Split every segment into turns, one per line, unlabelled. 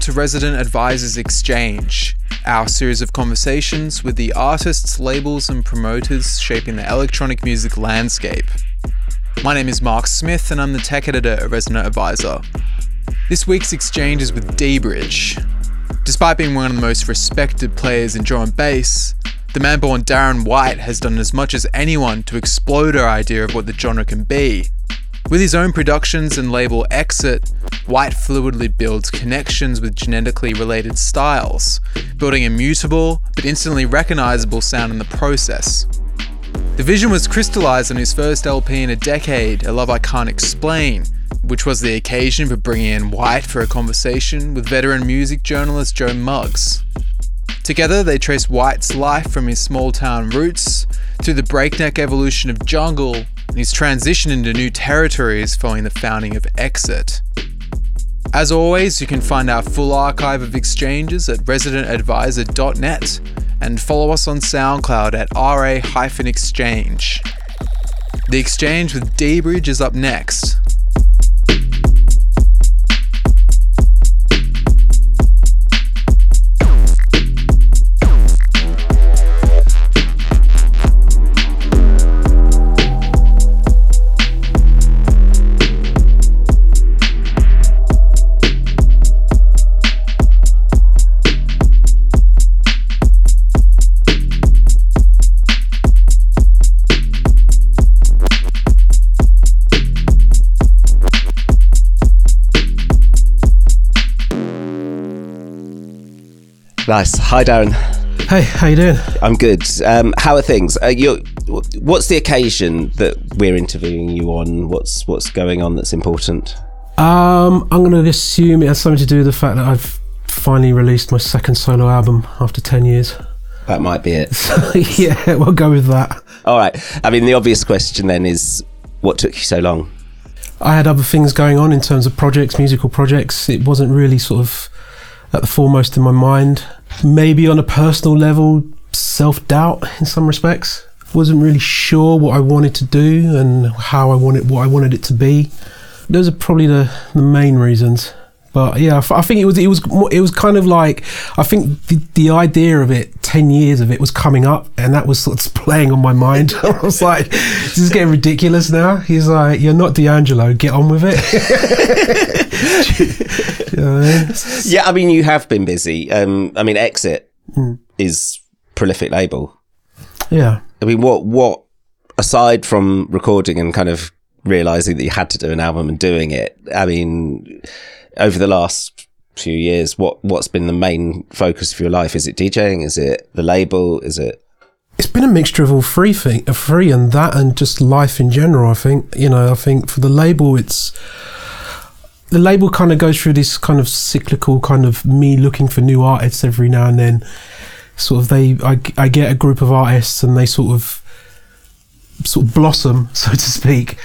welcome to Resident Advisors Exchange, our series of conversations with the artists, labels, and promoters shaping the electronic music landscape. My name is Mark Smith, and I'm the tech editor at Resident Advisor. This week's exchange is with D-Bridge. Despite being one of the most respected players in drum and bass, the man born Darren White has done as much as anyone to explode our idea of what the genre can be with his own productions and label Exit, White fluidly builds connections with genetically related styles, building a mutable but instantly recognizable sound in the process. The vision was crystallized on his first LP in a decade, A Love I Can't Explain, which was the occasion for bringing in White for a conversation with veteran music journalist Joe Muggs. Together, they trace White's life from his small town roots to the breakneck evolution of jungle and his transition into new territories following the founding of Exit. As always, you can find our full archive of exchanges at residentadvisor.net and follow us on SoundCloud at ra-exchange. The exchange with D-Bridge is up next.
Nice. Hi, Darren.
Hey, how you doing?
I'm good. Um, how are things? Uh, what's the occasion that we're interviewing you on? What's what's going on that's important?
Um, I'm going to assume it has something to do with the fact that I've finally released my second solo album after ten years.
That might be it.
Yeah, we'll go with that.
All right. I mean, the obvious question then is, what took you so long?
I had other things going on in terms of projects, musical projects. It wasn't really sort of at the foremost in my mind. Maybe on a personal level, self doubt in some respects. Wasn't really sure what I wanted to do and how I wanted what I wanted it to be. Those are probably the, the main reasons. But yeah, I think it was it was it was kind of like I think the, the idea of it, ten years of it was coming up, and that was sort of playing on my mind. I was like, "This is getting ridiculous now." He's like, "You're not D'Angelo, get on with it."
you know I mean? Yeah, I mean, you have been busy. Um, I mean, Exit mm. is prolific label.
Yeah,
I mean, what what aside from recording and kind of realizing that you had to do an album and doing it, I mean over the last few years, what what's been the main focus of your life? Is it DJing? Is it the label? Is it?
It's been a mixture of all three thing, free and that, and just life in general. I think you know. I think for the label, it's the label kind of goes through this kind of cyclical kind of me looking for new artists every now and then. Sort of they, I, I get a group of artists and they sort of sort of blossom, so to speak,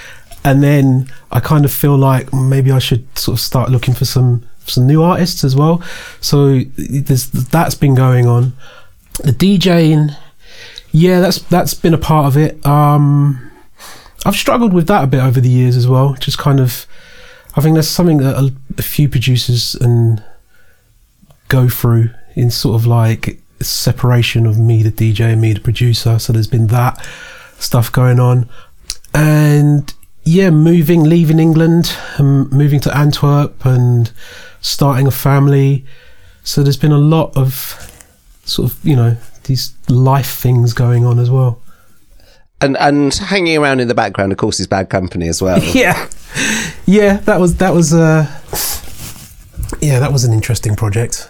and then I kind of feel like maybe I should sort of start looking for some some new artists as well. So there's that's been going on. The DJing, yeah, that's that's been a part of it. Um, I've struggled with that a bit over the years as well. Just kind of, I think that's something that a, a few producers and go through in sort of like separation of me, the DJ, and me, the producer. So there's been that stuff going on, and yeah, moving, leaving England, and um, moving to Antwerp, and starting a family. So there's been a lot of sort of you know these life things going on as well.
And and hanging around in the background, of course, is Bad Company as well.
yeah, yeah, that was that was uh, yeah, that was an interesting project.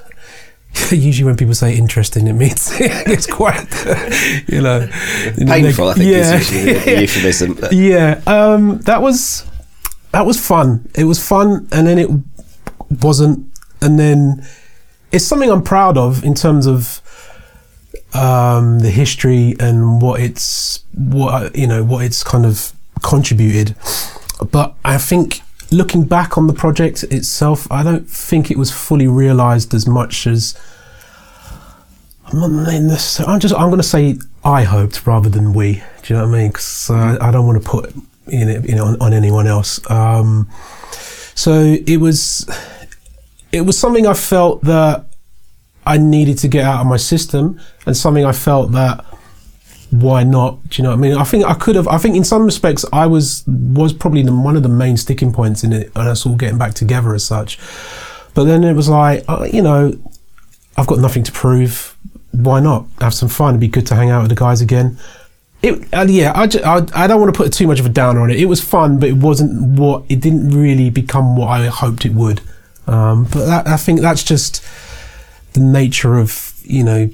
usually when people say interesting, it means it's quite, you know,
painful. I think yeah. is usually the euphemism.
Yeah, um, that was that was fun. It was fun, and then it wasn't, and then it's something I'm proud of in terms of um, the history and what it's what you know what it's kind of contributed. But I think looking back on the project itself, I don't think it was fully realized as much as I'm I'm just I'm going to say I hoped rather than we. Do you know what I mean? Because uh, I don't want to put in it, you know, on, on anyone else. Um, so it was it was something I felt that I needed to get out of my system, and something I felt that why not? Do you know what I mean? I think I could have. I think in some respects, I was was probably the, one of the main sticking points in it, and us all getting back together as such. But then it was like, uh, you know, I've got nothing to prove. Why not have some fun? It'd be good to hang out with the guys again. It, uh, yeah, I, ju- I, I don't want to put too much of a downer on it. It was fun, but it wasn't what it didn't really become what I hoped it would. Um, but that, I think that's just the nature of you know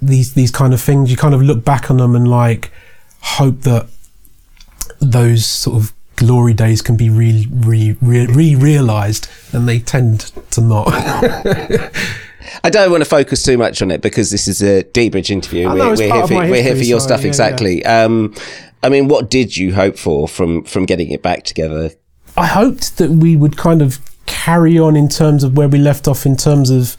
these these kind of things. You kind of look back on them and like hope that those sort of glory days can be re re re, re realized, and they tend to not.
I don't want to focus too much on it because this is a D-Bridge interview. We're, we're, here for,
my
we're here for your
so,
stuff
yeah,
exactly. Um, I mean, what did you hope for from from getting it back together?
I hoped that we would kind of carry on in terms of where we left off in terms of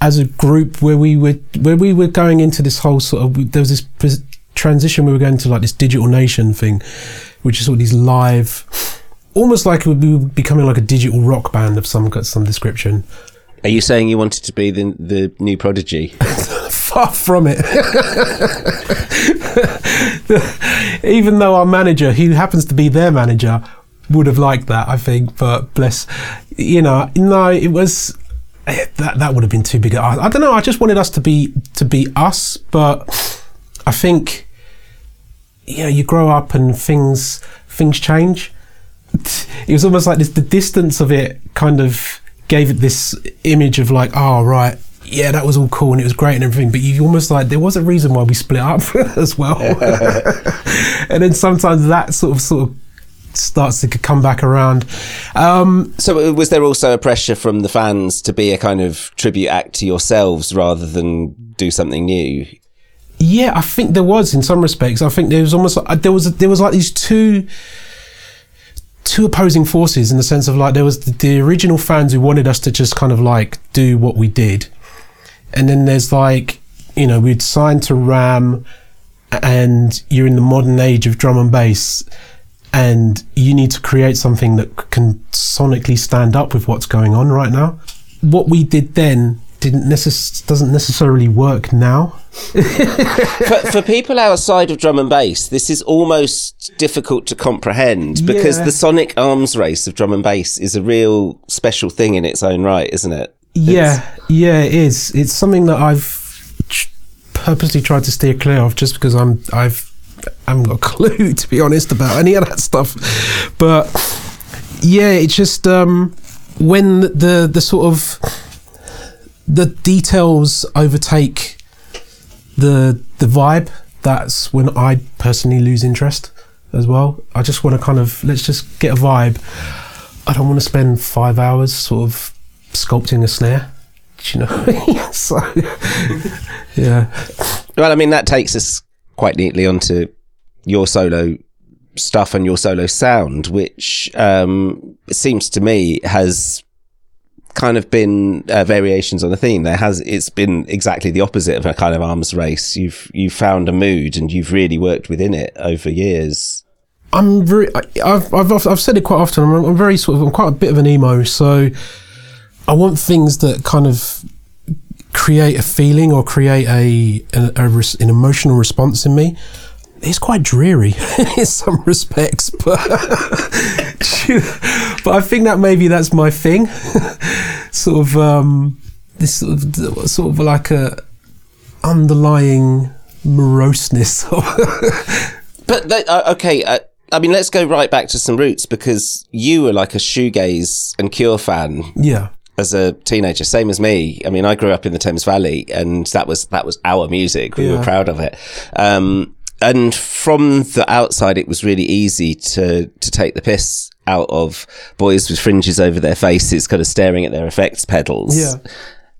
as a group where we were where we were going into this whole sort of there was this pres- transition we were going to like this digital nation thing which is sort of these live almost like we were becoming like a digital rock band of some some description
Are you saying you wanted to be the the new prodigy?
far from it. Even though our manager, who happens to be their manager, would have liked that, I think. But bless, you know, no, it was Eh, that that would have been too big. I, I don't know. I just wanted us to be to be us, but I think you know, you grow up and things things change. It was almost like this. The distance of it kind of gave it this image of like, oh right, yeah, that was all cool and it was great and everything. But you almost like there was a reason why we split up as well. and then sometimes that sort of sort of starts to come back around. Um,
So, uh, was there also a pressure from the fans to be a kind of tribute act to yourselves rather than do something new?
Yeah, I think there was in some respects. I think there was almost like, there was there was like these two two opposing forces in the sense of like there was the, the original fans who wanted us to just kind of like do what we did, and then there's like you know we'd signed to Ram, and you're in the modern age of drum and bass, and you need to create something that can sonically stand up with what's going on right now. What we did then didn't necess- doesn't necessarily work now.
for, for people outside of drum and bass, this is almost difficult to comprehend because
Yeah.
the sonic arms race of drum and bass is a real special thing in its own right, isn't it?
Yeah, yeah, it is. It's something that I've ch- purposely tried to steer clear of, just because I'm I've I haven't got a clue to be honest about any of that stuff. But yeah, it's just um, when the the sort of the details overtake the the vibe. That's when I personally lose interest as well. I just want to kind of let's just get a vibe. I don't want to spend five hours sort of sculpting a snare. Do you know? so, yeah.
Well, I mean, that takes us quite neatly onto your solo stuff and your solo sound, which um, seems to me has kind of been uh, variations on the theme. There has it's been exactly the opposite of a kind of arms race. You've you've found a mood and you've really worked within it over years.
I'm very. I've I've I've said it quite often. I'm, I'm very sort of. I'm quite a bit of an emo, so I want things that kind of create a feeling or create a a res- an emotional response in me. It's quite dreary in some respects, but but I think that maybe that's my thing. sort of um, this sort of sort of like a underlying moroseness.
But that, uh, okay, uh, I mean, let's go right back to some roots because you were like a shoegaze and Cure fan
yeah.
as a teenager, same as me. I mean, I grew up in the Thames Valley, and that was that was our music. We were proud of it. Um, and from the outside, it was really easy to to take the piss out of boys with fringes over their faces, kind of staring at their effects pedals.
Yeah.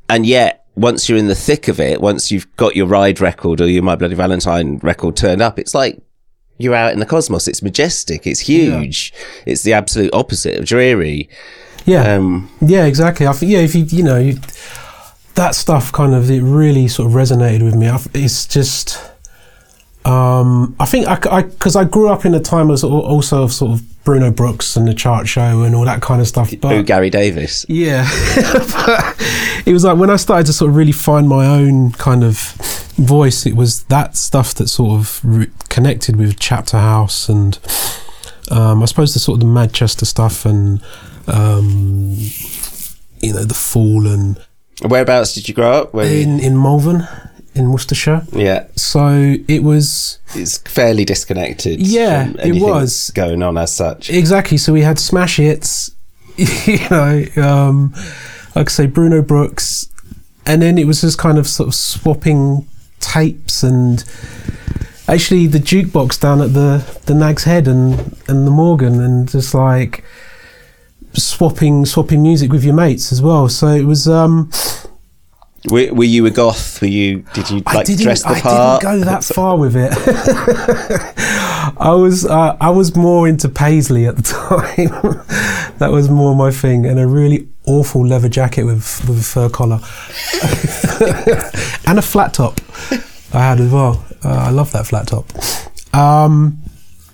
And yet, once you're in the thick of it, once you've got your ride record or your My Bloody Valentine record turned up, it's like you're out in the cosmos. It's majestic. It's huge. It's the absolute opposite of dreary.
Yeah.
Um,
Yeah, exactly. I think yeah, if you you know you, that stuff kind of it really sort of resonated with me. I, it's just um, I think I because I, grew up in a time of sort of- also of sort of Bruno Brooks and the Chart Show and all that kind of stuff. But
Oh, Gary Davies.
yeah, but it was like when I started to sort of really find my own kind of voice. It was that stuff that sort of re- connected with Chapterhouse and um, I suppose the sort of the Manchester stuff and um, you know the Fall and
Whereabouts did you grow up? Where
in in Malvern in Worcestershire.
yeah,
So it was
it's fairly disconnected.
Yeah,
from
it was.
going on as such.
Exactly. So we had smash hits, you know, um, like I say, Bruno Brooks, and then it was just kind of sort of swapping tapes and actually the jukebox down at the the Nag's Head and and the Morgan and just like swapping swapping music with your mates as well. So it was. um
Were, were you a goth? Were you? Did you like dress the part?
I didn't go that far with it. I was uh, I was more into paisley at the time. that was more my thing, and a really awful leather jacket with with a fur collar and a flat top. I had as well. Uh, I love that flat top. Um,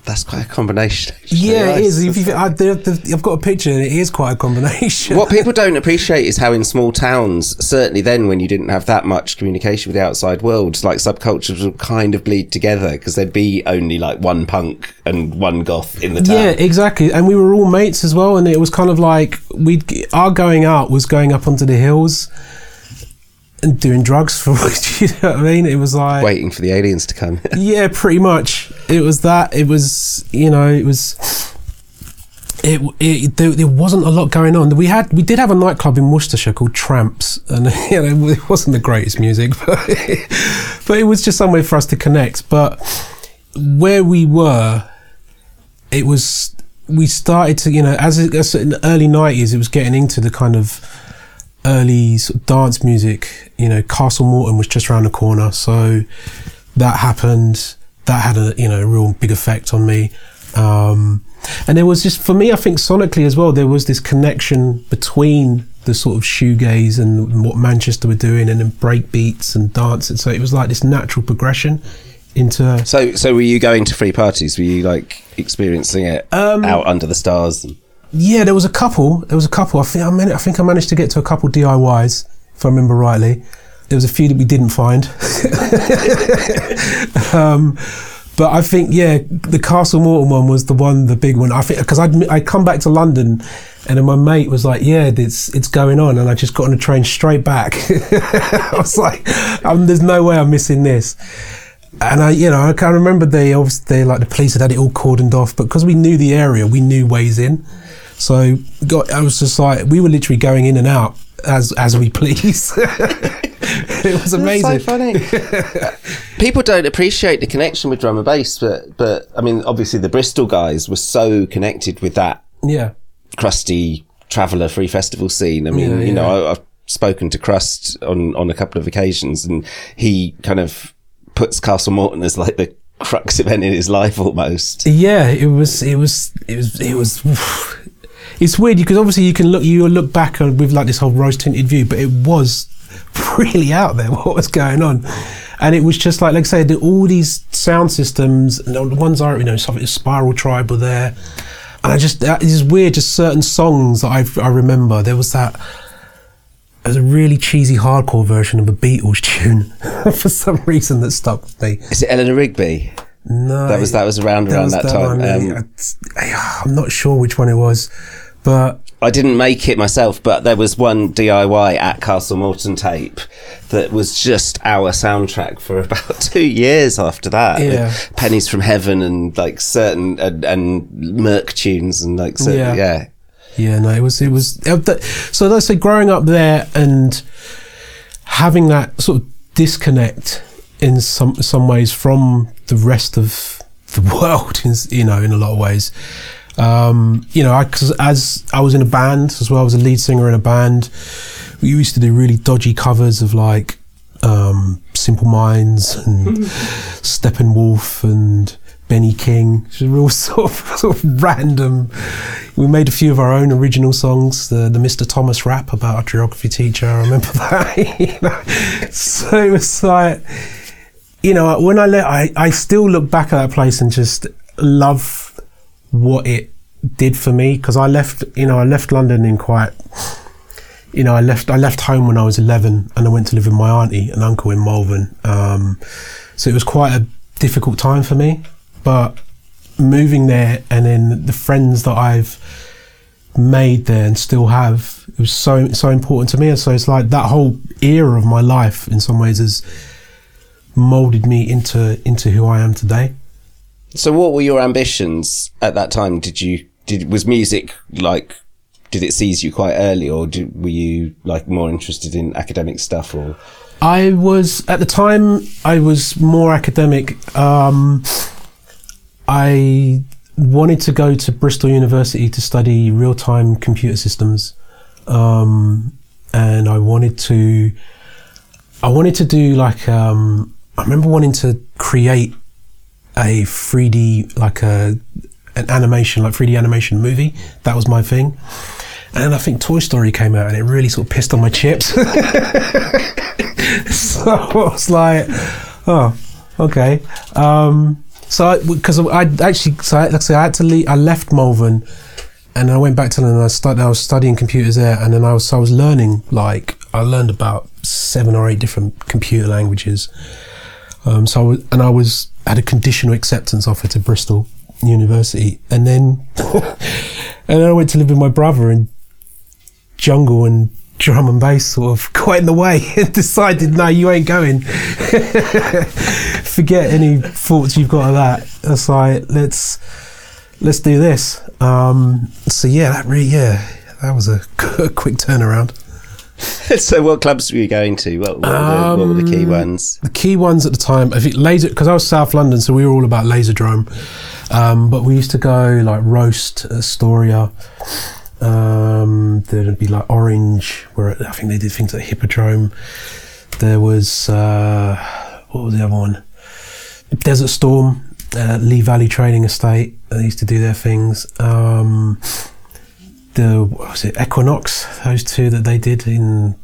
That's quite a combination. actually.
yeah, it is. If you, I, the, the, I've got a picture, and it is quite a combination.
What people don't appreciate is how in small towns, certainly then when you didn't have that much communication with the outside world, like subcultures would kind of bleed together because there'd be only like one punk and one goth in the town.
Yeah, exactly. And we were all mates as well, and it was kind of like we our going out was going up onto the hills and doing drugs for you know what I mean. It was like
Waiting for the aliens to come.
yeah, pretty much. It was that. It was you know it was. It, it there, there wasn't a lot going on. We had we did have a nightclub in Worcestershire called Tramps, and you know it wasn't the greatest music, but but it was just somewhere for us to connect. But where we were, it was we started to you know as, as in the early nineties, it was getting into the kind of early sort of dance music. You know, Castle Morton was just around the corner, so that happened. That had a you know a real big effect on me. Um, and there was just for me, I think sonically as well, there was this connection between the sort of shoegaze and what Manchester were doing, and then break beats and dance, and so it was like this natural progression into
so, so were you going to free parties? Were you like experiencing it
Um,
out under the stars?
Yeah, there was a couple. There was a couple. I think I, I think I managed to get to a couple DIYs, if I remember rightly. There was a few that we didn't find. um, but I think yeah, the Castle Morton one was the one, the big one. I think because I'd I come back to London, and then my mate was like, "Yeah, it's it's going on," and I just got on a train straight back. I was like, "There's no way I'm missing this." And I, you know, I can remember they obviously, they, like the police had had it all cordoned off, but because we knew the area, we knew ways in. So got, I was just like, we were literally going in and out as as we please. it was amazing.
so funny. People don't appreciate the connection with drum and bass, but but I mean, obviously the Bristol guys were so connected with that
Yeah,
crusty traveller free festival scene. I mean,
Yeah,
you know. I, I've spoken to Krust on on a couple of occasions, and he kind of puts Castle Morton as like the crux event in his life almost.
yeah. It was, it was, it was, it was. It's weird because obviously you can look, you look back on with like this whole rose tinted view, but it was really out there what was going on, and it was just like, like I said, all these sound systems, and the ones I, you know, something Spiral Tribe were there, and I just that is weird. Just certain songs that I I remember. There was that. There's a really cheesy hardcore version of a Beatles tune for some reason that stuck with me.
Is it Eleanor Rigby?
No,
That was that was around around
was
that, time. Um,
It's- I'm not sure which one it was, but
I didn't make it myself, but there was one DIY at Castle Morton tape that was just our soundtrack for about two years after that.
Yeah.
Pennies from Heaven and like certain and, and Merc tunes and like certain,
Yeah.
yeah.
yeah, no, it was it was. uh, So let's say growing up there and having that sort of disconnect in some some ways from the rest of the world, you know, in a lot of ways. Um, you know, I, cause as I was in a band as well, I was a lead singer in a band. We used to do really dodgy covers of like um, Simple Minds and Steppenwolf and Benny King. Real sort of, sort of random. We made a few of our own original songs. The the Mr. Thomas rap about our geography teacher. I remember that. you know? So it was like you know, when I let, I, I still look back at that place and just love what it did for me because I left, you know, I left London in quite, you know, I left, I left home when I was 11 and I went to live with my auntie and uncle in Malvern. Um, so it was quite a difficult time for me, but moving there and then the friends that I've made there and still have, it was so, so important to me. And so it's like that whole era of my life in some ways has, molded me into into who I am today.
So, what were your ambitions at that time? Did you did was music like? Did it seize you quite early, or did, were you like more interested in academic stuff? Or
I was at the time. I was more academic. Um, I wanted to go to Bristol University to study real time computer systems, um, and I wanted to. I wanted to do like um, I remember wanting to create a 3D, like a, an animation, like 3D animation movie. That was my thing. And I think Toy Story came out and it really sort of pissed on my chips. so I was like, oh, okay. Um, so because I, I, actually, so I, like I, I had to leave, I left Malvern and I went back to London. I started, I was studying computers there, and then I was, so I was learning like I learned about seven or eight different computer languages, um, so I was, and I was had a conditional acceptance offer to Bristol University, and then and then I went to live with my brother, in jungle and drum and bass sort of got in the way and decided, no, you ain't going. Forget any thoughts you've got of that. It's like let's let's do this. Um, so yeah, that really yeah, that was a quick turnaround.
so, what clubs were you going to? What, what, um, were, the, what, were the, key um, ones?
The key ones at the time, I think laser, because I was South London, so we were all about Laserdrome. Um, but we used to go like Roast, Astoria. Um, there'd be like Orange, where I think they did things like Hippodrome. There was uh, what was the other one? Desert Storm, uh, Lee Valley Training Estate. They used to do their things. Um, the what was it Equinox? Those two that they did in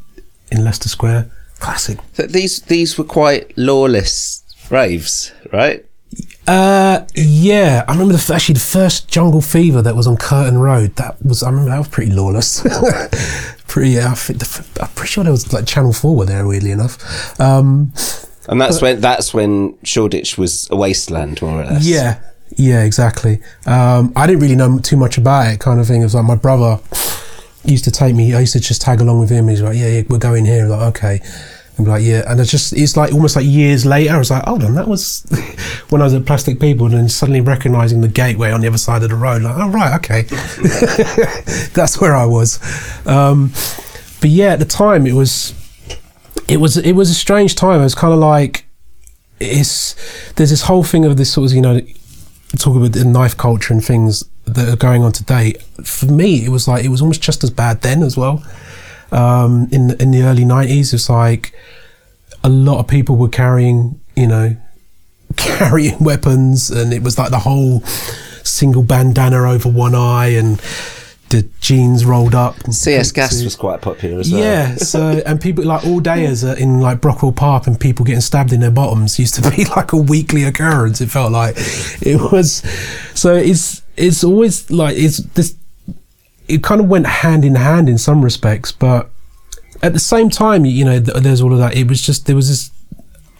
in Leicester Square, classic.
So these these were quite lawless raves, right?
Uh, yeah, I remember the, actually the first Jungle Fever that was on Curtain Road. That was I remember that was pretty lawless. pretty, yeah, I I'm pretty sure there was like Channel Four were there. Weirdly enough. Um,
and that's but, when that's when Shoreditch was a wasteland, more or less.
Yeah, yeah, exactly. Um, I didn't really know too much about it, kind of thing. It was like my brother used to take me. I used to just tag along with him. He's like, "Yeah, yeah, we're going here." I'm like, okay. And like, yeah, and it's just it's like almost like years later. I was like, hold on, that was when I was at Plastic People, and then suddenly recognizing the gateway on the other side of the road. Like, oh right, okay, that's where I was. Um, but yeah, at the time, it was it was it was a strange time. It was kind of like it's there's this whole thing of this sort of you know talk about the knife culture and things that are going on today, for me, it was like it was almost just as bad then as well. Um, in in the early nineties, it's like a lot of people were carrying, you know, carrying weapons, and it was like the whole single bandana over one eye and the jeans rolled up.
And CS gas was quite popular as well.
Yeah, so and people like all dayers in like Brockwell Park and people getting stabbed in their bottoms used to be like a weekly occurrence. It felt like it was. So it's it's always like it's this. It kind of went hand in hand in some respects, but at the same time, you know, there's all of that. It was just there was this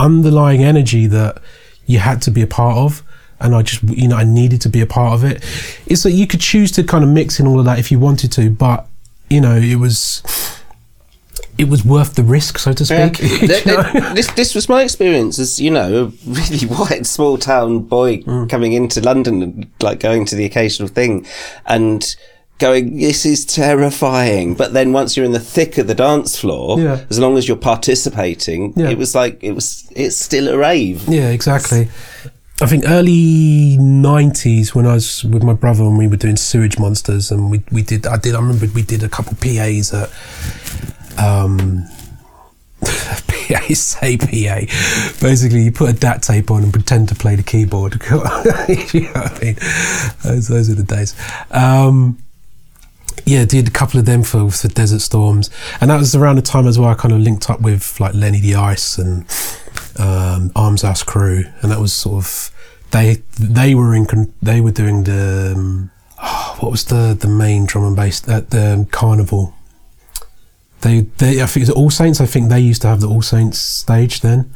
underlying energy that you had to be a part of and I just you know I needed to be a part of it. It's that you could choose to kind of mix in all of that if you wanted to, but you know it was it was worth the risk, so to speak.
Yeah. this this was my experience as you know a really white small town boy mm. coming into London and like going to the occasional thing, and going, this is terrifying. But then once you're in the thick of the dance floor, yeah. as long as you're participating, yeah. it was like, it was, it's still a rave.
Yeah, exactly. I think early '90s when I was with my brother and we were doing Sewage Monsters, and we we did I did I remember we did a couple PAs at um, PA say PA. Basically, you put a DAT tape on and pretend to play the keyboard. you know what I mean? Those, those are the days. Um, yeah, did a couple of them for, for Desert Storms, and that was around the time as well. I kind of linked up with like Lenny De Ice and um, Arms House Crew, and that was sort of they they were in they were doing the um, oh, what was the the main drum and bass at the carnival. They they I think it was All Saints. I think they used to have the All Saints stage then.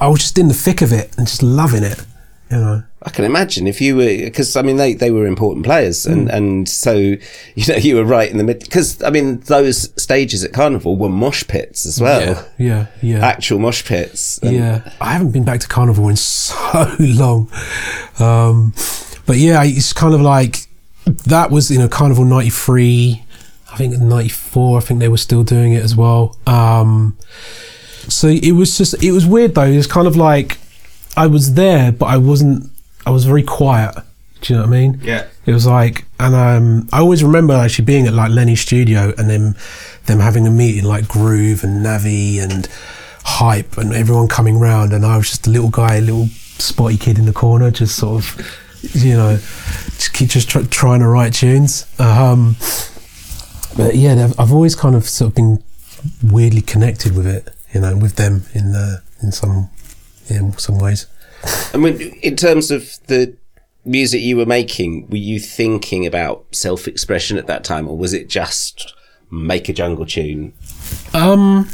I was just in the thick of it and just loving it, you know.
I can imagine if you were, because I mean, they, they were important players, and, and so you know you were right in the mid. Because I mean, those stages at Carnival were mosh pits as well,
Yeah, yeah, yeah.
actual mosh pits. And
Yeah, I haven't been back to Carnival in so long. Um, but yeah, it's kind of like that was you know Carnival '93. I think '94. I think they were still doing it as well. Um, so it was just it was weird though. It was kind of like I was there, but I wasn't. I was very quiet. Do you know what I mean?
Yeah.
It was like, and um, I always remember actually being at like Lenny's studio and them, them having a meeting like Groove and Navi and Hype and everyone coming round, and I was just a little guy, a little spotty kid in the corner, just sort of, you know, just keep just try, trying to write tunes. Um, but yeah, I've always kind of sort of been weirdly connected with it, you know, with them in the in some in some ways.
I mean, in terms of the music you were making, were you thinking about self expression at that time, or was it just make a jungle tune?
Um,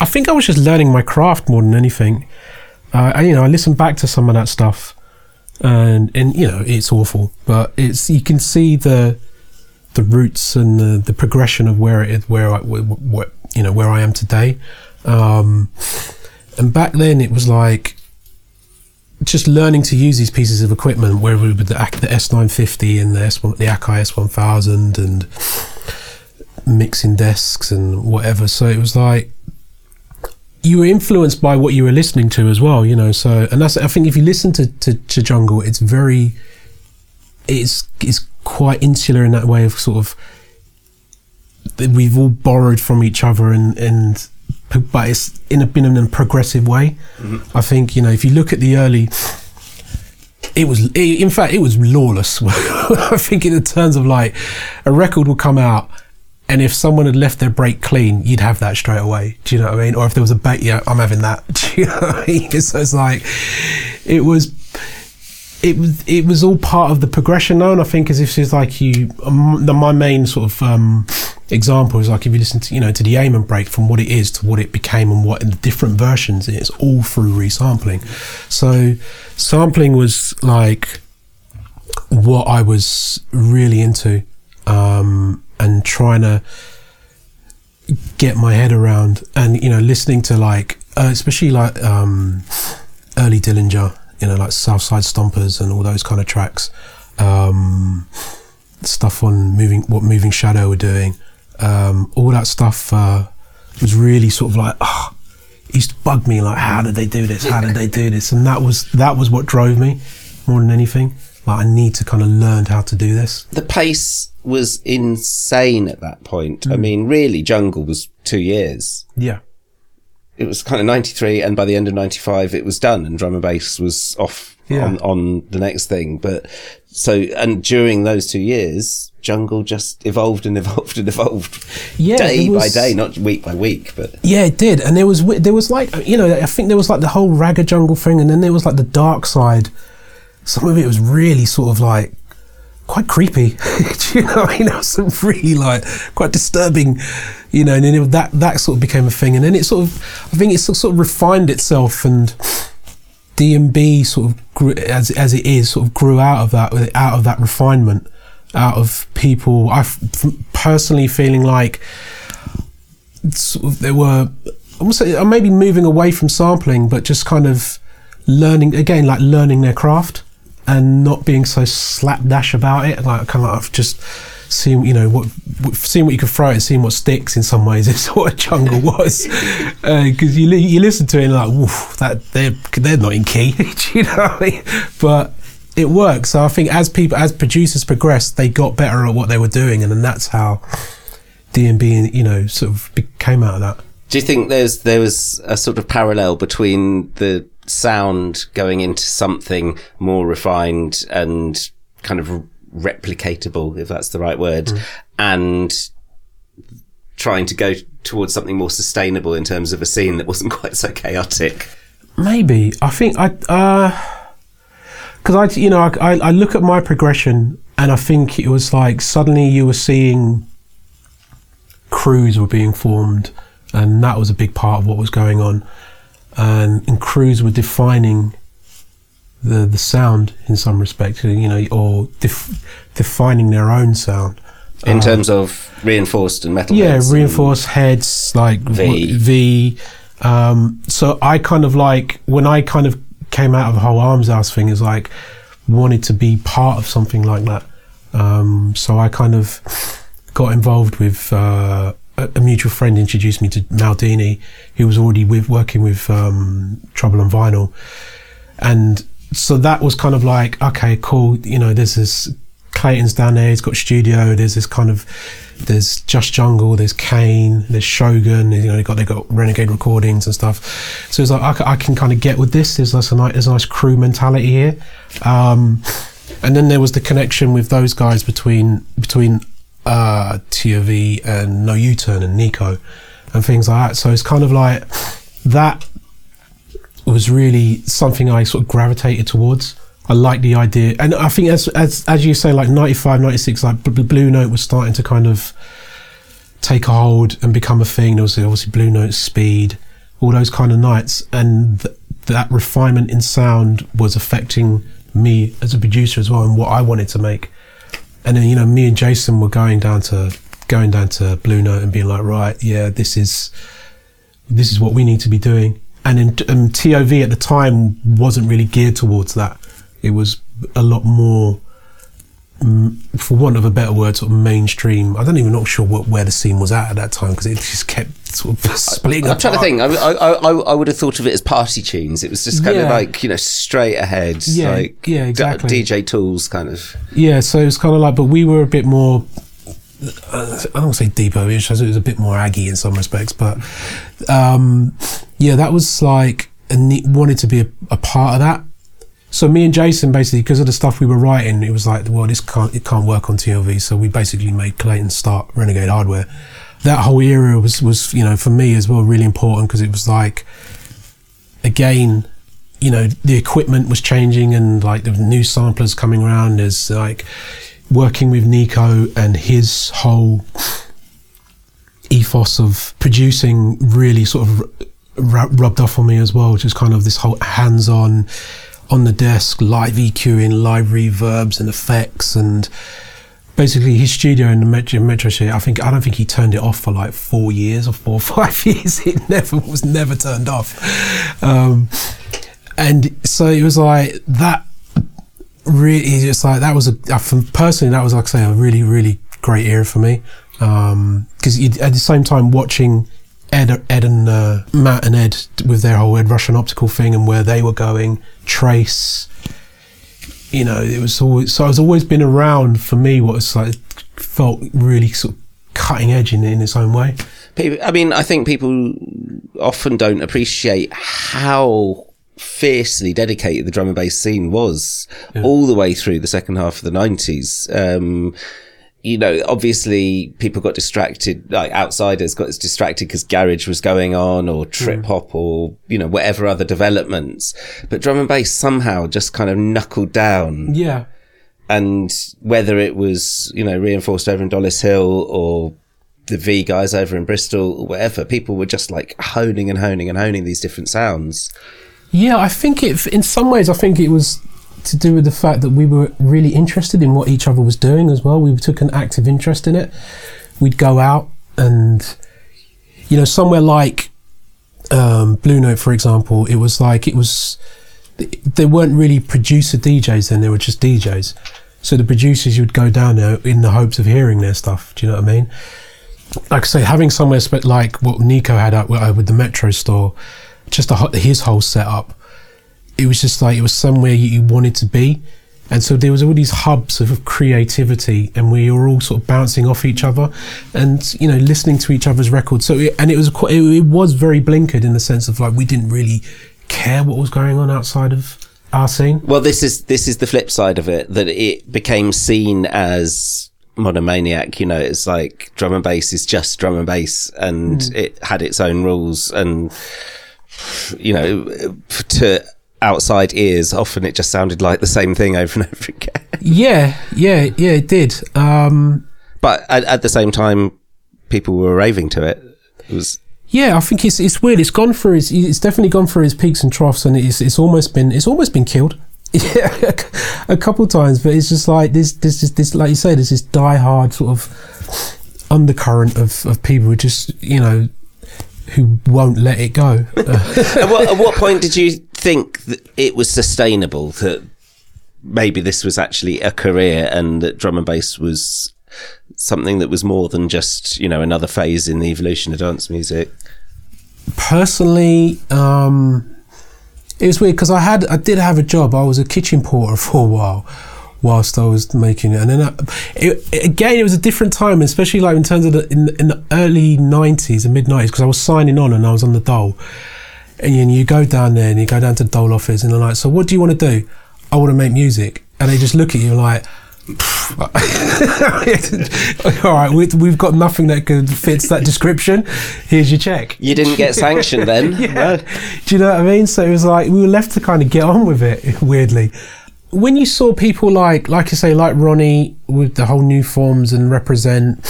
I think I was just learning my craft more than anything. Uh, I, you know, I listened back to some of that stuff, and and you know, it's awful, but it's you can see the the roots and the, the progression of where it is, where I, what you know, where I am today. Um, and back then, it was like just learning to use these pieces of equipment, whether it was the, the S950 and the S1, the Akai S1000, and mixing desks and whatever. So it was like you were influenced by what you were listening to as well, you know. So and that's I think if you listen to to, to Jungle, it's very it's it's quite insular in that way of sort of we've all borrowed from each other and and but it's in a been in a progressive way. Mm-hmm. I think you know if you look at the early it was it, in fact it was lawless. I think in terms of like a record would come out and if someone had left their break clean you'd have that straight away. Do you know what i mean? Or if there was a bait yeah i'm having that. Do you know what i mean? So it's like it was it was it was all part of the progression though and i think as if it's like you um, the, my main sort of um example is like if you listen to you know to the Amen break from what it is to what it became and what in the different versions it's all through resampling. So sampling was like what i was really into um and trying to get my head around and you know listening to like uh, especially like um early Dillinja you know like southside stompers and all those kind of tracks. Um stuff on moving what moving shadow were doing. Um all that stuff uh was really sort of like oh, it used to bug me like how did they do this? How did they do this? And that was that was what drove me more than anything. Like i need to kind of learn how to do this.
The pace was insane at that point. I mean, really, Jungle was two years.
yeah
It was kind of 93, and by the end of 95, it was done, and drum and bass was off
Yeah.
on, on the next thing. But so, and during those two years, Jungle just evolved and evolved and evolved
Yeah,
day
it
by day, not week by week, but
Yeah, it did, and there was there was like you know I think there was like the whole ragga jungle thing, and then there was like the dark side. Some of it was really sort of like quite creepy. Do you know, what I mean, was some really like quite disturbing, you know, and then that that sort of became a thing, and then it sort of I think it sort of refined itself, and DnB sort of grew, as as it is sort of grew out of that out of that refinement, out of people. I personally feeling like sort of there were almost uh, maybe moving away from sampling, but just kind of learning again, like learning their craft and not being so slapdash about it. Like kind of like just seeing, you know, what, what seeing what you can throw at and seeing what sticks. In some ways, is what a jungle was uh, because you li- you listen to it and like, woof, that they're they're not in key. Do you know what I mean? But it works. So I think as people as producers progressed, they got better at what they were doing, and then that's how DnB, you know, sort of came out of that.
Do you think there's there was a sort of parallel between the sound going into something more refined and kind of replicatable, if that's the right word, and trying to go towards something more sustainable in terms of a scene that wasn't quite so chaotic.
Maybe I think I uh, because I you know I, I I look at my progression and I think it was like suddenly you were seeing crews were being formed and that was a big part of what was going on and, and crews were defining the the sound in some respect you know or def, defining their own sound
In terms of reinforced and metal.
Yeah
heads
reinforced heads like
V.
v um so i kind of like when i kind of came out of the whole arms house thing is like wanted to be part of something like that um so i kind of got involved with uh a mutual friend introduced me to Maldini, who was already with working with um, Trouble on Vinyl, and so that was kind of like okay, cool. You know, there's this Clayton's down there. He's got studio. There's this kind of there's Just Jungle. There's Kane. There's Shogun. You know, they got they got Renegade Recordings and stuff. So it's like I, I can kind of get with this. There's like a nice, there's a nice crew mentality here. Um, and then there was the connection with those guys between between uh, TOV and No U Turn and Nico and things like that. So it's kind of like that was really something I sort of gravitated towards. I like the idea, and I think as as as you say, like 95, 96, like B- Blue Note was starting to kind of take a hold and become a thing. There was obviously Blue Note, Speed, all those kind of nights, and th- that refinement in sound was affecting me as a producer as well, and what I wanted to make. And then you know, me and Jason were going down to going down to Blue Note and being like, right, yeah, this is this is what we need to be doing. And in um, TOV at the time wasn't really geared towards that. It was a lot more, mm, for want of a better word, sort of mainstream. I don't even know sure what, where the scene was at at that time because it just kept sort of splitting.
I'm trying to think. I, I, I, I would have thought of it as party tunes. It was just kind of like you know straight ahead,
Yeah,
like
yeah,
d-
exactly.
DJ Tools kind of.
Yeah, so it was kind of like, but we were a bit more. I don't say deeper-ish. It was a bit more aggy in some respects, but um, yeah, that was like neat, wanted to be a, a part of that. So me and Jason basically, because of the stuff we were writing, it was like, well, this can't it can't work on TOV. So we basically made Clayton start Renegade Hardware. That whole era was was you know for me as well really important because it was like again you know the equipment was changing and like the new samplers coming around there's like working with nico and his whole ethos of producing really sort of ru- rubbed off on me as well just kind of this whole hands-on on the desk live eqing live reverbs and effects and basically his studio in the metro, metro shit i think i don't think he turned it off for like four years or four or five years. It never was never turned off. Um, and so it was like that really just like that was a uh, personally that was like I say a really really great era for me. Um, because at the same time watching Ed, Ed and uh, Matt and Ed with their whole Ed Rush and Optical thing and where they were going Trace you know it was always so it's always been around for me what it's like felt really sort of cutting edge in, in its own way.
I mean, I think people often don't appreciate how fiercely dedicated the drum and bass scene was all the way through the second half of the 90s. Um, you know, obviously people got distracted, like outsiders got distracted because garage was going on or trip hop or, you know, whatever other developments. But drum and bass somehow just kind of knuckled down
yeah
and whether it was you know reinforced over in Dollis Hill or the V guys over in Bristol or whatever, people were just like honing and honing and honing these different sounds.
Yeah, I think it. In some ways, I think it was to do with the fact that we were really interested in what each other was doing as well. We took an active interest in it. We'd go out and, you know, somewhere like um, Blue Note, for example, it was like it was. There weren't really producer DJs then; they were just DJs. So the producers would go down there in the hopes of hearing their stuff. Do you know what I mean? Like I say, having somewhere like what Nico had with, uh, with the Metro store, just ho- his whole setup it was just like it was somewhere you, wanted to be and so there was all these hubs of creativity and we were all sort of bouncing off each other and you know listening to each other's records so it, and it was quite it, it was very blinkered in the sense of like we didn't really care what was going on outside of our scene
Well, this is this is the flip side of it that it became seen as monomaniac. You know, it's like drum and bass is just drum and bass, and mm. it had its own rules. And you know, to outside ears, often it just sounded like the same thing over and over again.
Yeah, yeah, yeah, it did. Um,
But at, at the same time, people were raving to it. It was
yeah, I think it's it's weird. It's gone through. Its, it's definitely gone through its peaks and troughs, and it's it's almost been it's almost been killed. Yeah, a couple times, but it's just like this this this, this like you say, there's this die-hard sort of undercurrent of of people who just you know who won't let it go.
At, what, at what point did you think that it was sustainable that maybe this was actually a career and that drum and bass was something that was more than just you know another phase in the evolution of dance music
personally, um, it was weird because I had I did have a job. I was a kitchen porter for a while whilst I was making it, and then I, it, it- again it was a different time, especially like in terms of the in, in the early nineties and mid nineties because I was signing on and I was on the dole. And you, you go down there and you go down to the dole office and they're like, "So what do you want to do?" I want to make music, and they just look at you like. All right, we, we've got nothing that could fits that description. Here's your check.
you didn't get sanctioned then
Yeah. Do you know what I mean? So it was like we were left to kind of get on with it. Weirdly, when you saw people like, like I say, like Ronnie with the whole new forms and represent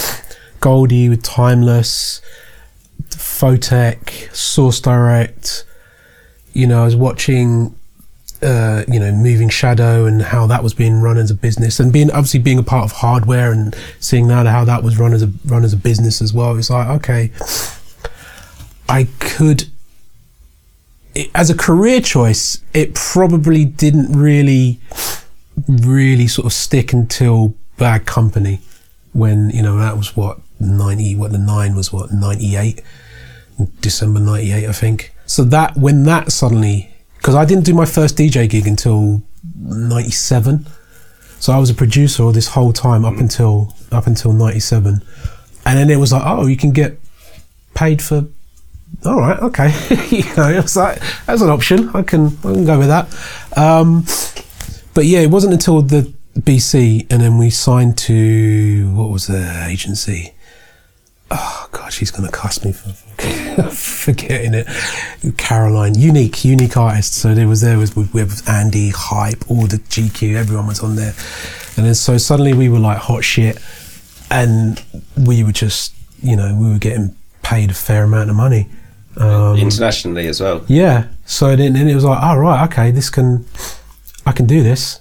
Goldie with Timeless, Photek, Source Direct. You know, I was watching. Uh, you know, moving shadow and how that was being run as a business, and being obviously being a part of hardware and seeing now how that was run as a run as a business as well. It's like okay, I could, it, as a career choice, it probably didn't really, really sort of stick until Bad Company, when you know that was what ninety, what the nine was what ninety eight, December ninety eight, I think. So that when that suddenly, because I didn't do my first DJ gig until ninety seven. So I was a producer all this whole time up until up until '97, and then it was like, oh, you can get paid for. All right, okay, you know, like that's an option. I can I can go with that. Um, but yeah, it wasn't until the BC, and then we signed to what was the agency? Oh God, she's gonna cuss me for forgetting it. Caroline, unique, unique artist. So there was there was with, with Andy, hype, all the GQ, everyone was on there, and then so suddenly we were like hot shit, and we were just you know we were getting paid a fair amount of money. Um,
internationally as well
yeah. So then, then it was like, oh right, okay, this can, I can do this.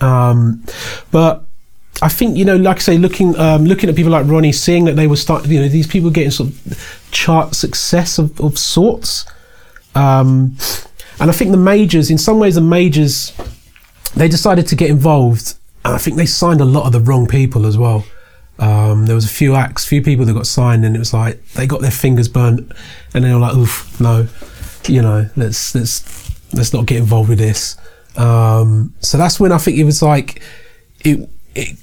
Um, but I think you know, like I say, looking um, looking at people like Ronnie, seeing that they were starting, you know, these people getting sort of chart success of, of sorts. Um, and I think the majors, in some ways, the majors, they decided to get involved, and I think they signed a lot of the wrong people as well. Um, there was a few acts, few people that got signed, and it was like they got their fingers burnt, and they were like, "Oof, no, you know, let's let's let's not get involved with this." Um, so that's when I think it was like it it,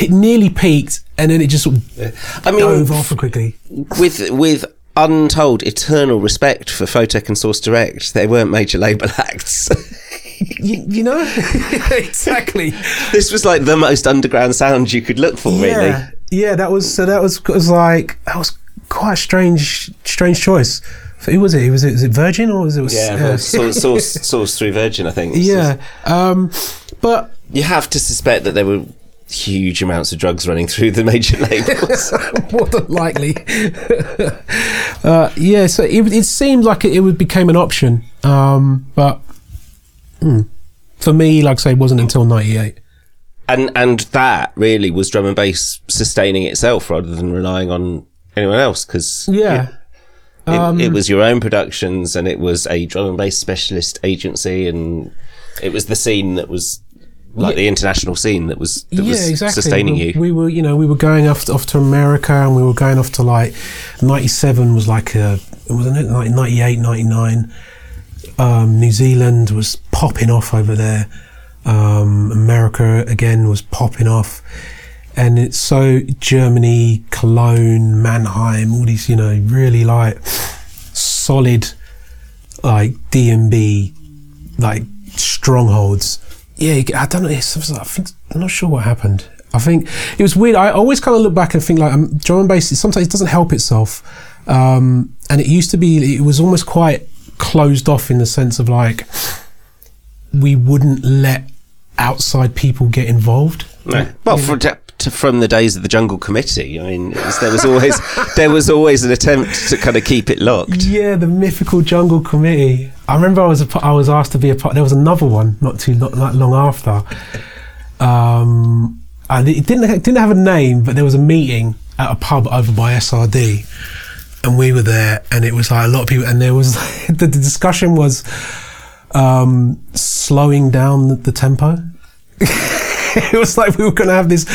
it nearly peaked, and then it just sort of
I mean,
dove off quickly.
with with untold eternal respect for Photek and Source Direct, they weren't major label acts.
You, you know, exactly.
this was like the most underground sound you could look for, really.
Yeah, yeah. That was so. That was, was like that was quite a strange, strange choice. Who was it? Was it, was it Virgin or was it? Was,
Yeah,
uh,
source, source, source through Virgin, I think.
yeah. Um, but
You have to suspect that there were huge amounts of drugs running through the major labels.
more than likely. uh, yeah, so it, it seemed like it, it would became an option, um, but hmm, for me, like I say, it wasn't until '98.
and and that really was drum and bass sustaining itself rather than relying on anyone else because
Yeah,
it, it was your own productions and it was a drum and bass specialist agency and it was the scene that was like the international scene that was that
yeah,
was
exactly.
sustaining
we,
you.
We were, you know, we were going off off to America, and we were going off to like '97 was like a wasn't it like '98, '99. Um, New Zealand was popping off over there. Um, America again was popping off, and it's so Germany, Cologne, Mannheim, all these you know really like solid like DnB like strongholds. Yeah, I don't know. I think I'm not sure what happened. I think it was weird. I always kind of look back and think like um, drum bass. Sometimes it doesn't help itself, um, and it used to be. It was almost quite closed off in the sense of like we wouldn't let outside people get involved.
No. Well, for, to, from the days of the Jungle Committee, I mean, was, there was always there was always an attempt to kind of keep it locked.
Yeah, the mythical Jungle Committee. I remember I was a, I was asked to be a part. There was another one not too not, not long after. Um, and it didn't it didn't have a name, but there was a meeting at a pub over by SRD, and we were there, and it was like a lot of people, and there was the, the discussion was um, slowing down the, the tempo. it was like we were going to have this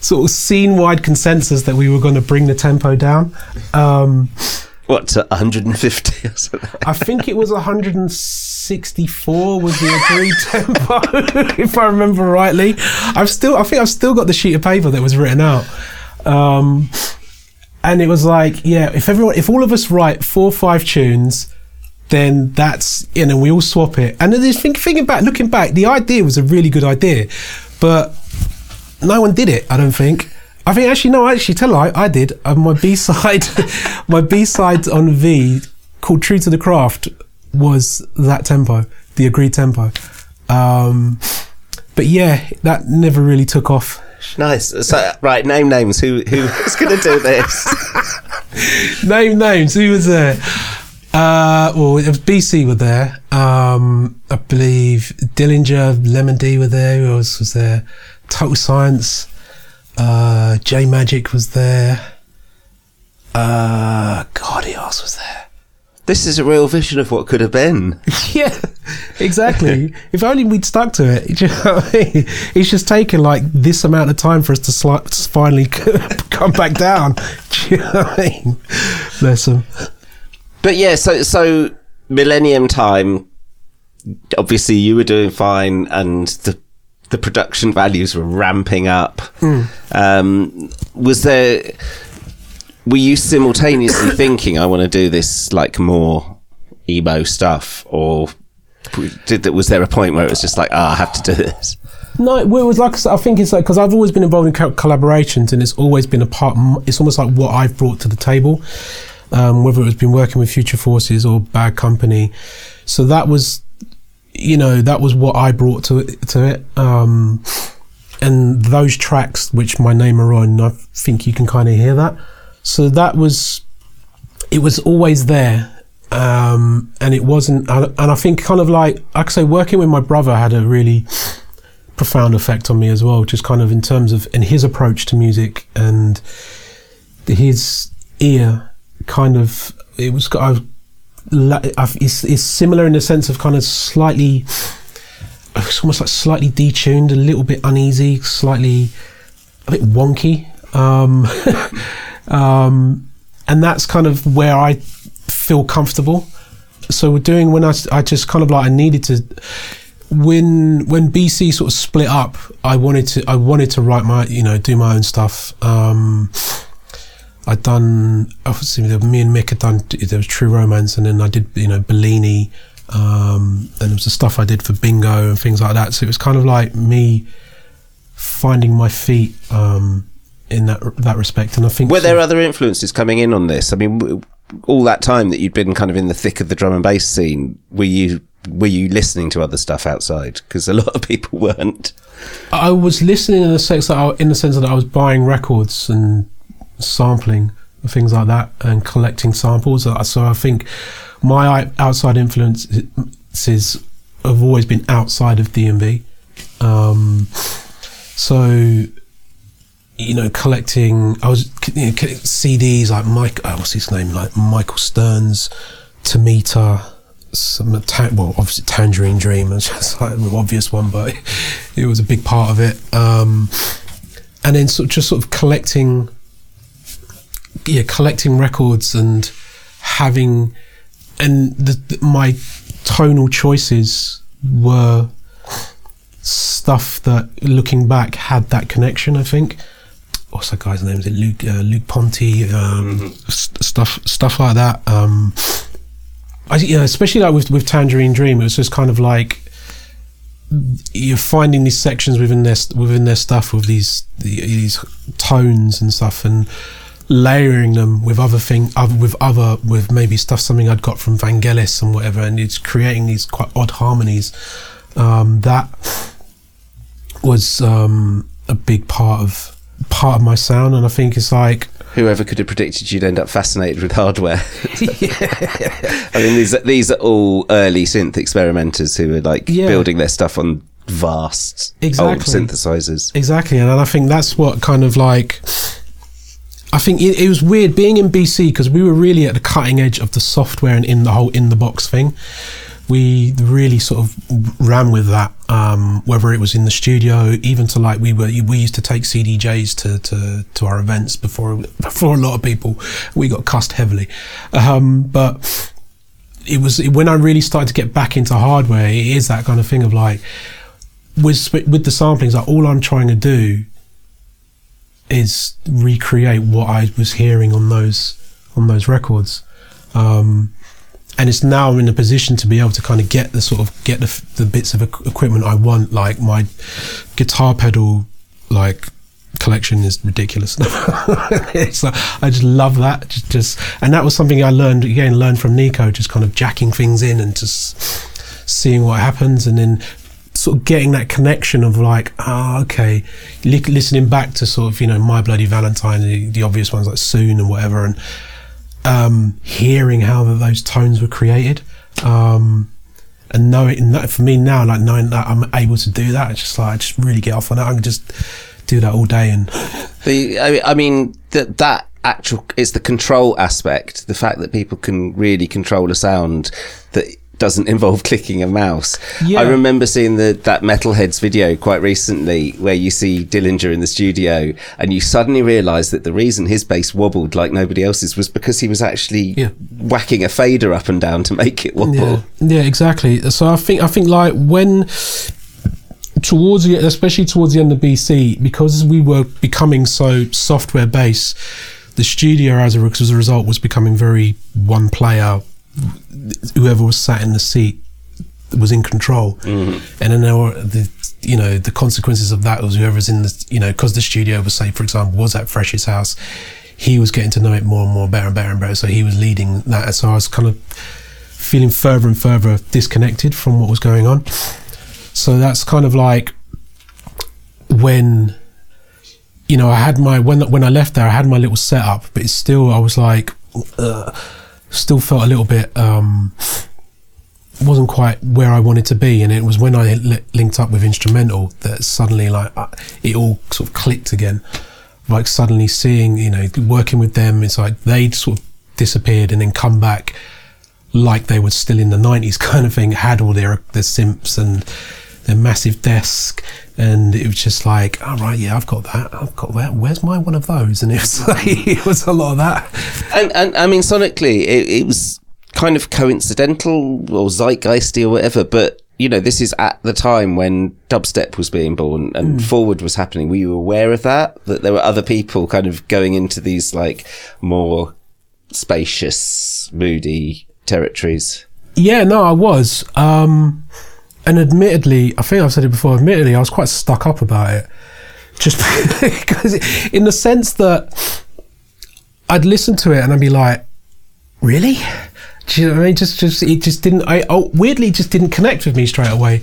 sort of scene wide consensus that we were going to bring the tempo down. Um,
what to 150 or something?
I think it was 164 was the agreed tempo, if I remember rightly. I've still, I think I've still got the sheet of paper that was written out. Um, and it was like, yeah, if everyone, if all of us write four or five tunes, then that's you know we all swap it. And then think, thinking back, looking back, the idea was a really good idea, but no one did it. I don't think. I think actually no, actually tell I I did. Uh, my B side, my B side on V called "True to the Craft" was that tempo, the agreed tempo. Um, but yeah, that never really took off.
Nice. So right, name names. Who who's going to do this?
name names. Who was there? Uh, well, it was BC were there. Um, I believe Dillinja, Lemon D were there. Who else was there? Total Science. Uh, J Majik was there. Uh, God, who else was there?
This is a real vision of what could have been.
yeah, exactly. if only we'd stuck to it. You know I mean? It's just taken like this amount of time for us to, sli- to finally come back down. Do you know what I mean? Bless them.
But yeah, so so Millennium Time. Obviously, you were doing fine, and the the production values were ramping up. Mm. Um, was there? Were you simultaneously thinking, "I want to do this like more emo stuff," or did that? was there a point where it was just like, oh, I have to do this"?
No, it was like I think it's like because I've always been involved in collaborations, and it's always been a part. It's almost like what I've brought to the table um, whether it was been working with Future Forces or Bad Company. So that was, you know, that was what I brought to it. To it. Um, and those tracks, which my name are on, I think you can kind of hear that. So that was, it was always there. Um, and it wasn't, and I think kind of like, like I say, working with my brother had a really profound effect on me as well, just kind of in terms of, in his approach to music and his ear kind of it was I, it's, it's similar in the sense of kind of slightly it's almost like slightly detuned a little bit uneasy slightly a bit wonky. Um, um, and that's kind of where I feel comfortable. So we're doing when I, I just kind of like I needed to when when BC sort of split up I wanted to I wanted to write my you know do my own stuff. Um, I'd done obviously me and Mick had done there was True Romance, and then I did you know Bellini, um, and there was the stuff I did for Bingo and things like that. So it was kind of like me finding my feet um, in that that respect. And I think
were so, there other influences coming in on this? I mean, all that time that you'd been kind of in the thick of the drum and bass scene, were you were you listening to other stuff outside? Because a lot of people weren't.
I was listening in the sense that I, in the sense that I was buying records and sampling things like that and collecting samples. Uh, so I think my outside influences have always been outside of DnB. Um, so you know, collecting. I was you know, CDs like Mike. Oh, what's his name? Like Michael Stearns, Tomita. Some ta- well, obviously Tangerine Dream was just like an obvious one, but it was a big part of it. Um, and then sort of just sort of collecting yeah, collecting records and having, and the, the, my tonal choices were stuff that, looking back, had that connection. I think. What's that guy's name? Is it Luke uh, Luke Ponty? Um, mm-hmm. st- stuff stuff like that. Um, I, you know, especially like with with Tangerine Dream, it was just kind of like you're finding these sections within their within their stuff with these these tones and stuff and layering them with other thing other with other with maybe stuff something I'd got from Vangelis and whatever and it's creating these quite odd harmonies um, that was um, a big part of part of my sound and I think it's like
Whoever could have predicted you'd end up fascinated with hardware? I mean, these these are all early synth experimenters who are like
Yeah.
building their stuff on vast old synthesizers.
Exactly, and I think that's what kind of like. I think it, it was weird being in BC because we were really at the cutting edge of the software and in the whole in the box thing. We really sort of ran with that, um, whether it was in the studio, even to like we were we used to take CDJs to, to, to our events before before a lot of people. We got cussed heavily, um, but it was when I really started to get back into hardware. It is that kind of thing of like with with the samplings, like all I'm trying to do is recreate what I was hearing on those on those records, um, and it's now I'm in a position to be able to kind of get the sort of get the, the bits of equipment I want, like my guitar pedal, like collection is ridiculous. it's like, I just love that. Just, just and that was something I learned again, learned from Nico, just kind of jacking things in and just seeing what happens, and then sort of getting that connection of like, ah, okay, li- listening back to sort of you know My Bloody Valentine, the, the obvious ones like Soon and whatever, and um, hearing how those tones were created. Um, and knowing that for me now, like knowing that I'm able to do that, it's just like I just really get off on it. I can just do that all day and
The, I, I mean, that that actual it's the control aspect, the fact that people can really control a sound that doesn't involve clicking a mouse.
Yeah.
I remember seeing the that Metalheads video quite recently where you see Dillinja in the studio and you suddenly realise that the reason his bass wobbled like nobody else's was because he was actually
Yeah.
whacking a fader up and down to make it wobble.
Yeah, yeah, exactly. So I think I think like when towards the especially towards the end of BC because we were becoming so software based, the studio as a, as a result was becoming very one player. Whoever was sat in the seat was in control, and then there were the you know the consequences of that was whoever's in the you know because the studio was say for example was at Fresh's house, he was getting to know it more and more better and better and better. So he was leading that. So I was kind of feeling further and further disconnected from what was going on. So that's kind of like when you know I had my when when I left there I had my little setup, but it's still I was like uh, still felt a little bit um wasn't quite where I wanted to be, and it was when I li- linked up with Instra:mental that suddenly like uh, it all sort of clicked again. Like suddenly seeing you know working with them, it's like they'd sort of disappeared and then come back like they were still in the 90s kind of thing had all their their simps and their massive desk and it was just like all right yeah i've got that i've got that where's my one of those and it was like it was a lot of that
And, and I mean, sonically, it, it was kind of coincidental or zeitgeisty or whatever, but you know, this is at the time when dubstep was being born and forward was happening. Were you aware of that? That there were other people kind of going into these like more spacious, moody territories?
yeah no i was um and admittedly i think i've said it before admittedly i was quite stuck up about it. Just because in the sense that i'd listen to it and i'd be like really? Do you know what i mean? Just just it just didn't i oh, weirdly just didn't connect with me straight away.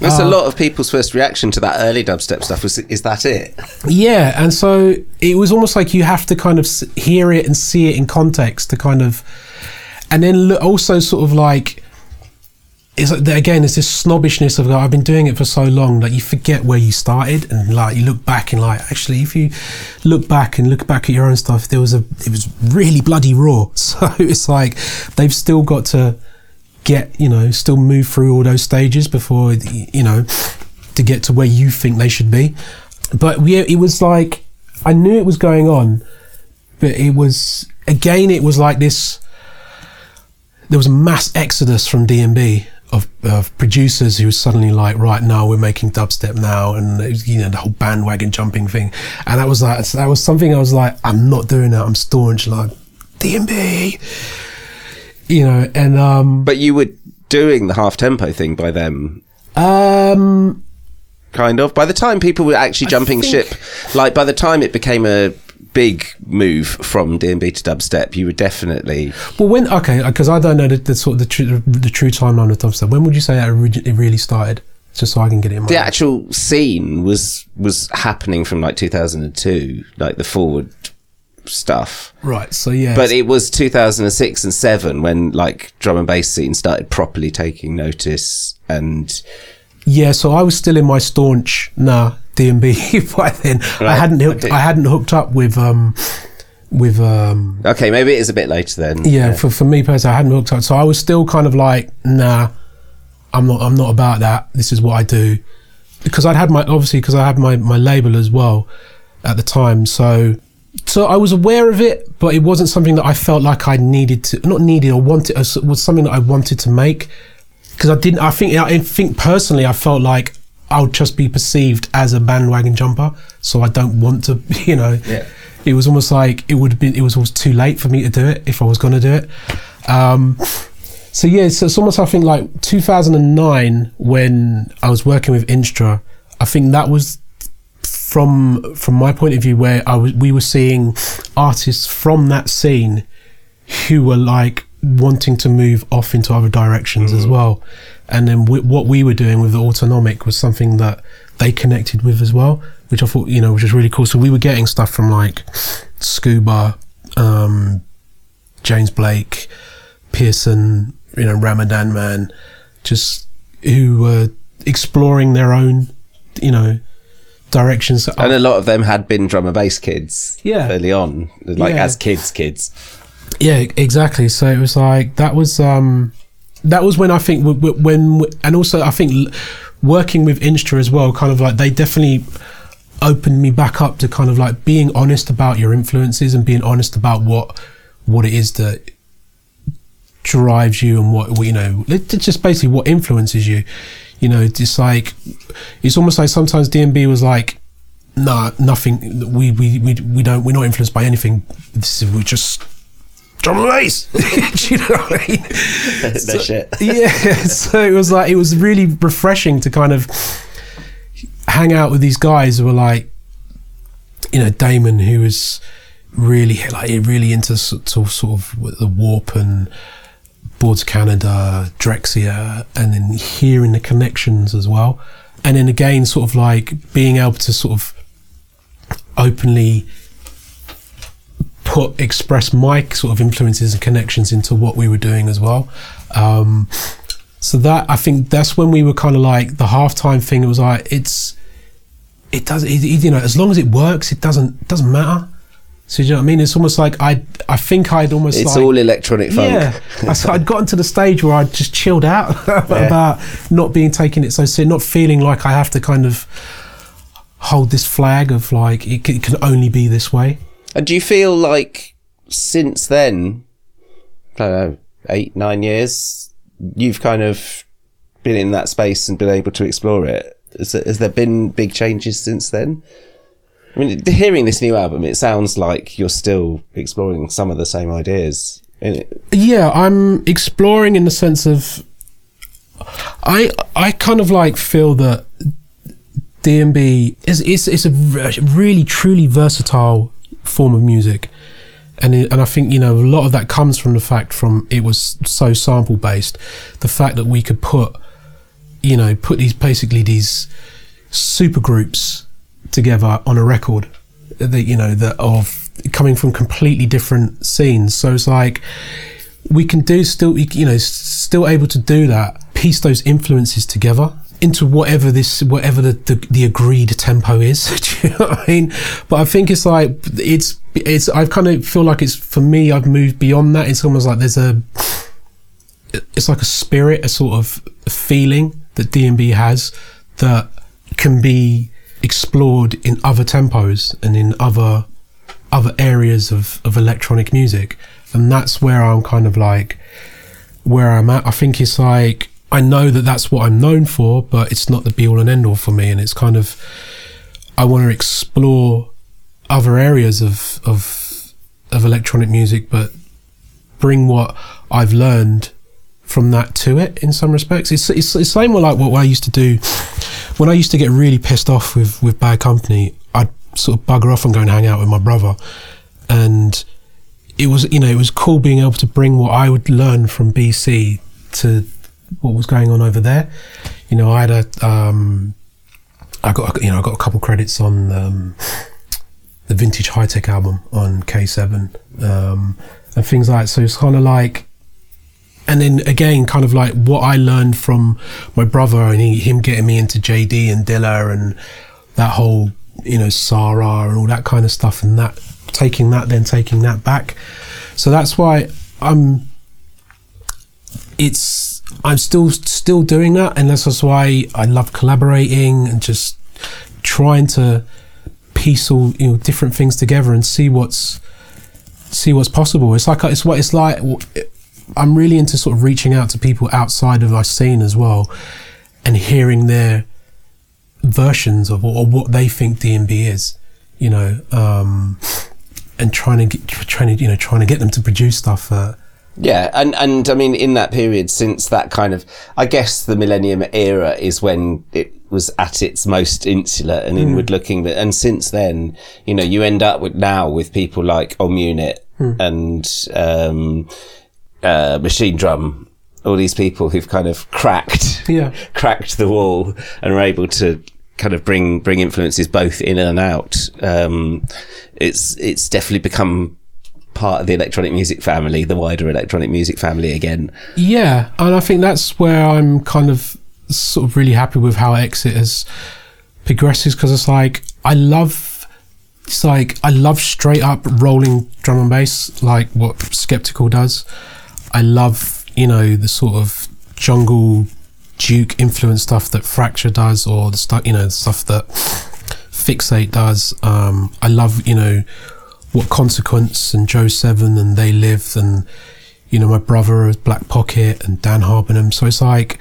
That's a uh, lot of people's first reaction to that early dubstep stuff was, is that it?
Yeah, and so it was almost like you have to kind of hear it and see it in context to kind of, and then also sort of like, it's like, again, it's this snobbishness of like, I've been doing it for so long that you forget where you started and like you look back and like actually if you look back and look back at your own stuff, there was a it was really bloody raw. So it's like they've still got to get you know still move through all those stages before you know to get to where you think they should be but yeah it was like i knew it was going on but it was again it was like this there was a mass exodus from dnb of, of producers who were suddenly like right now we're making dubstep now and it was, you know the whole bandwagon jumping thing. And that was like that was something i was like i'm not doing that. I'm staunch like dnb you know and um
But you were doing the half tempo thing by them.
Um,
kind of. By the time people were actually jumping
think-
ship, like by the time it became a big move from D&B to dubstep, you were definitely
well, when okay, uh, because I don't know the, the sort of the true, the true timeline of dubstep. When would you say that it really started? Just so I can get it in my
the actual scene was was happening from like 2002, like the forward stuff.
right. So yeah,
But it was 2006 and 7 when like drum and bass scene started properly taking notice and
Yeah, so I was still in my staunch nah DnB by then. I hadn't hooked,
okay.
I hadn't hooked up with um with um
okay, maybe it is a bit later then.
yeah, for for me personally I hadn't hooked up. So I was still kind of like nah I'm not I'm not about that. This is what I do. Because I'd had my obviously because I had my my label as well at the time. So so I was aware of it, but it wasn't something that I felt like I needed to not needed or wanted it was something that I wanted to make because I didn't. I think I think personally, I felt like I would just be perceived as a bandwagon jumper, so I don't want to. You know,
Yeah.
it was almost like it would have been. It was almost too late for me to do it if I was going to do it. Um, so yeah, so it's almost I think like 2009 when I was working with Instra. I think that was from from my point of view where I was we were seeing artists from that scene who were like wanting to move off into other directions as well and then w- what we were doing with the autonomic was something that they connected with as well which i thought you know which was really cool so we were getting stuff from like scuba um james blake pearson you know Ramadanman just who were exploring their own you know directions
And a lot of them had been drum and bass kids
Yeah.
early on, like
Yeah.
as kids kids.
Yeah, exactly. So it was like that was um that was when I think when and also I think working with Instra as well, kind of like they definitely opened me back up to kind of like being honest about your influences and being honest about what what it is that drives you and what you know it's just basically what influences you. You know it's like it's almost like sometimes DnB was like nah nothing we we we, we don't we're not influenced by anything. This is we just drum and bass Do you know what I mean
no shit.
yeah so it was like it was really refreshing to kind of hang out with these guys who were like you know Damon who was really like really into sort of, sort of the warp and Boards Canada, Drexciya, and then hearing the connections as well. And then again, sort of like being able to sort of openly put express my sort of influences and connections into what we were doing as well. Um, so that I think that's when we were kind of like the halftime thing. It was like it's it does it, you know as long as it works, it doesn't doesn't matter. So you know what I mean? It's almost like I I think I'd almost
It's
like,
all electronic funk.
yeah, I, so I'd gotten to the stage where I'd just chilled out about not being taking it so serious, not feeling like I have to kind of hold this flag of like it it can only be this way.
And do you feel like since then, I don't know, eight, nine years, you've kind of been in that space and been able to explore it? Has there, has there been big changes since then? I mean, hearing this new album, it sounds like you're still exploring some of the same ideas.
Yeah, I'm exploring in the sense of I I kind of like feel that DnB is is is a really truly versatile form of music. And, it, and I think you know a lot of that comes from the fact from it was so sample based, the fact that we could put, you know, put these basically these super groups together on a record that you know that of coming from completely different scenes so it's like we can do still you know still able to do that piece those influences together into whatever this whatever the, the, the agreed tempo is you know i mean but i think it's like it's it's i kind of feel like it's for me i've moved beyond that it's almost like there's a it's like a spirit, a sort of feeling that DnB has that can be explored in other tempos and in other other areas of, of electronic music. And that's where I'm kind of like where I'm at. I think it's like I know that that's what I'm known for, but it's not the be all and end all for me. And it's kind of I want to explore other areas of of of electronic music, but bring what I've learned from that to it in some respects. It's it's the same like what I used to do when I used to get really pissed off with with bad company. I'd sort of bugger off and go and hang out with my brother, and it was you know it was cool being able to bring what I would learn from BC to what was going on over there. You know, I had a um, I got you know I got a couple credits on um, the vintage high tech album on K7 um, and things like that. So it's kind of like and then again, kind of like what I learned from my brother and he, him getting me into JD and Dilla and that whole, you know, Sa-Ra and all that kind of stuff, and that taking that, then taking that back. So that's why I'm. It's I'm still still doing that, and that's why I love collaborating and just trying to piece all you know different things together and see what's see what's possible. It's like it's what it's like I'm really into sort of reaching out to people outside of our scene as well, and hearing their versions of or what they think DnB is, you know, um, and trying to get, trying to you know trying to get them to produce stuff. Uh,
yeah, and and I mean, in that period, since that kind of, I guess the Millennium era is when it was at its most insular and mm. inward looking. But and since then, you know, you end up with now with people like Om Unit mm. and um, uh, Machinedrum, all these people who've kind of cracked,
yeah,
cracked the wall and are able to kind of bring bring influences both in and out. Um, it's it's definitely become part of the electronic music family, the wider electronic music family again.
Yeah, and I think that's where I'm kind of sort of really happy with how Exit has progresses because it's like I love it's like I love straight up rolling drum and bass like what Skeptical does. I love, you know, the sort of jungle Duke influence stuff that Fracture does, or the stuff, you know, the stuff that Fixate does. Um, I love, you know, what Consequence and Joe Seven and They Live, and you know, my brother is Black Pocket and Dan Habarnam. So it's like,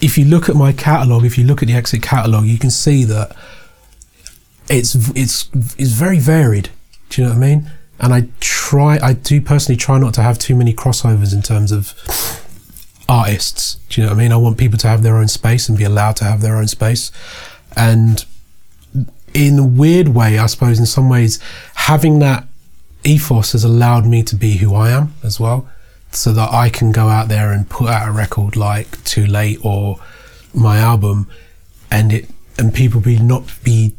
if you look at my catalog, if you look at the Exit catalog, you can see that it's it's it's very varied. Do you know what I mean? and I try, I do personally try not to have too many crossovers in terms of artists. Do you know what I mean? I want people to have their own space and be allowed to have their own space. And in a weird way, I suppose, in some ways, having that ethos has allowed me to be who I am as well. So that I can go out there and put out a record like Too Late or my album and it, and people be not be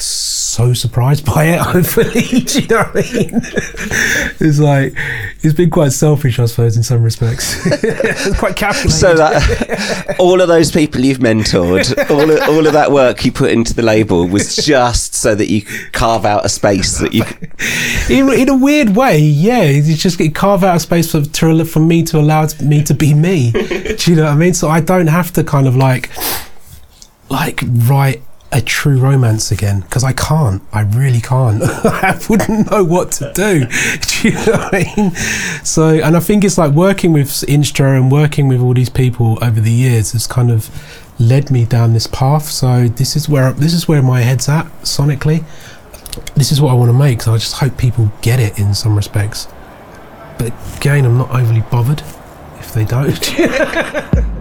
so surprised by it, hopefully. Do you know what I mean? it's like, it's been quite selfish, I suppose, in some respects. it's quite calculated.
So that, all of those people you've mentored, all of, all of that work you put into the label was just so that you carve out a space that you.
in, in a weird way, yeah. You just carve out a space for, to, for me to allow me to be me. Do you know what I mean? So I don't have to kind of like, like write a true romance again because I can't. I really can't. I wouldn't know what to do. do you know what I mean? So, and I think it's like working with Instra and working with all these people over the years has kind of led me down this path. So this is where this is where my head's at sonically. This is what I want to make. So I just hope people get it in some respects. But again, I'm not overly bothered if they don't.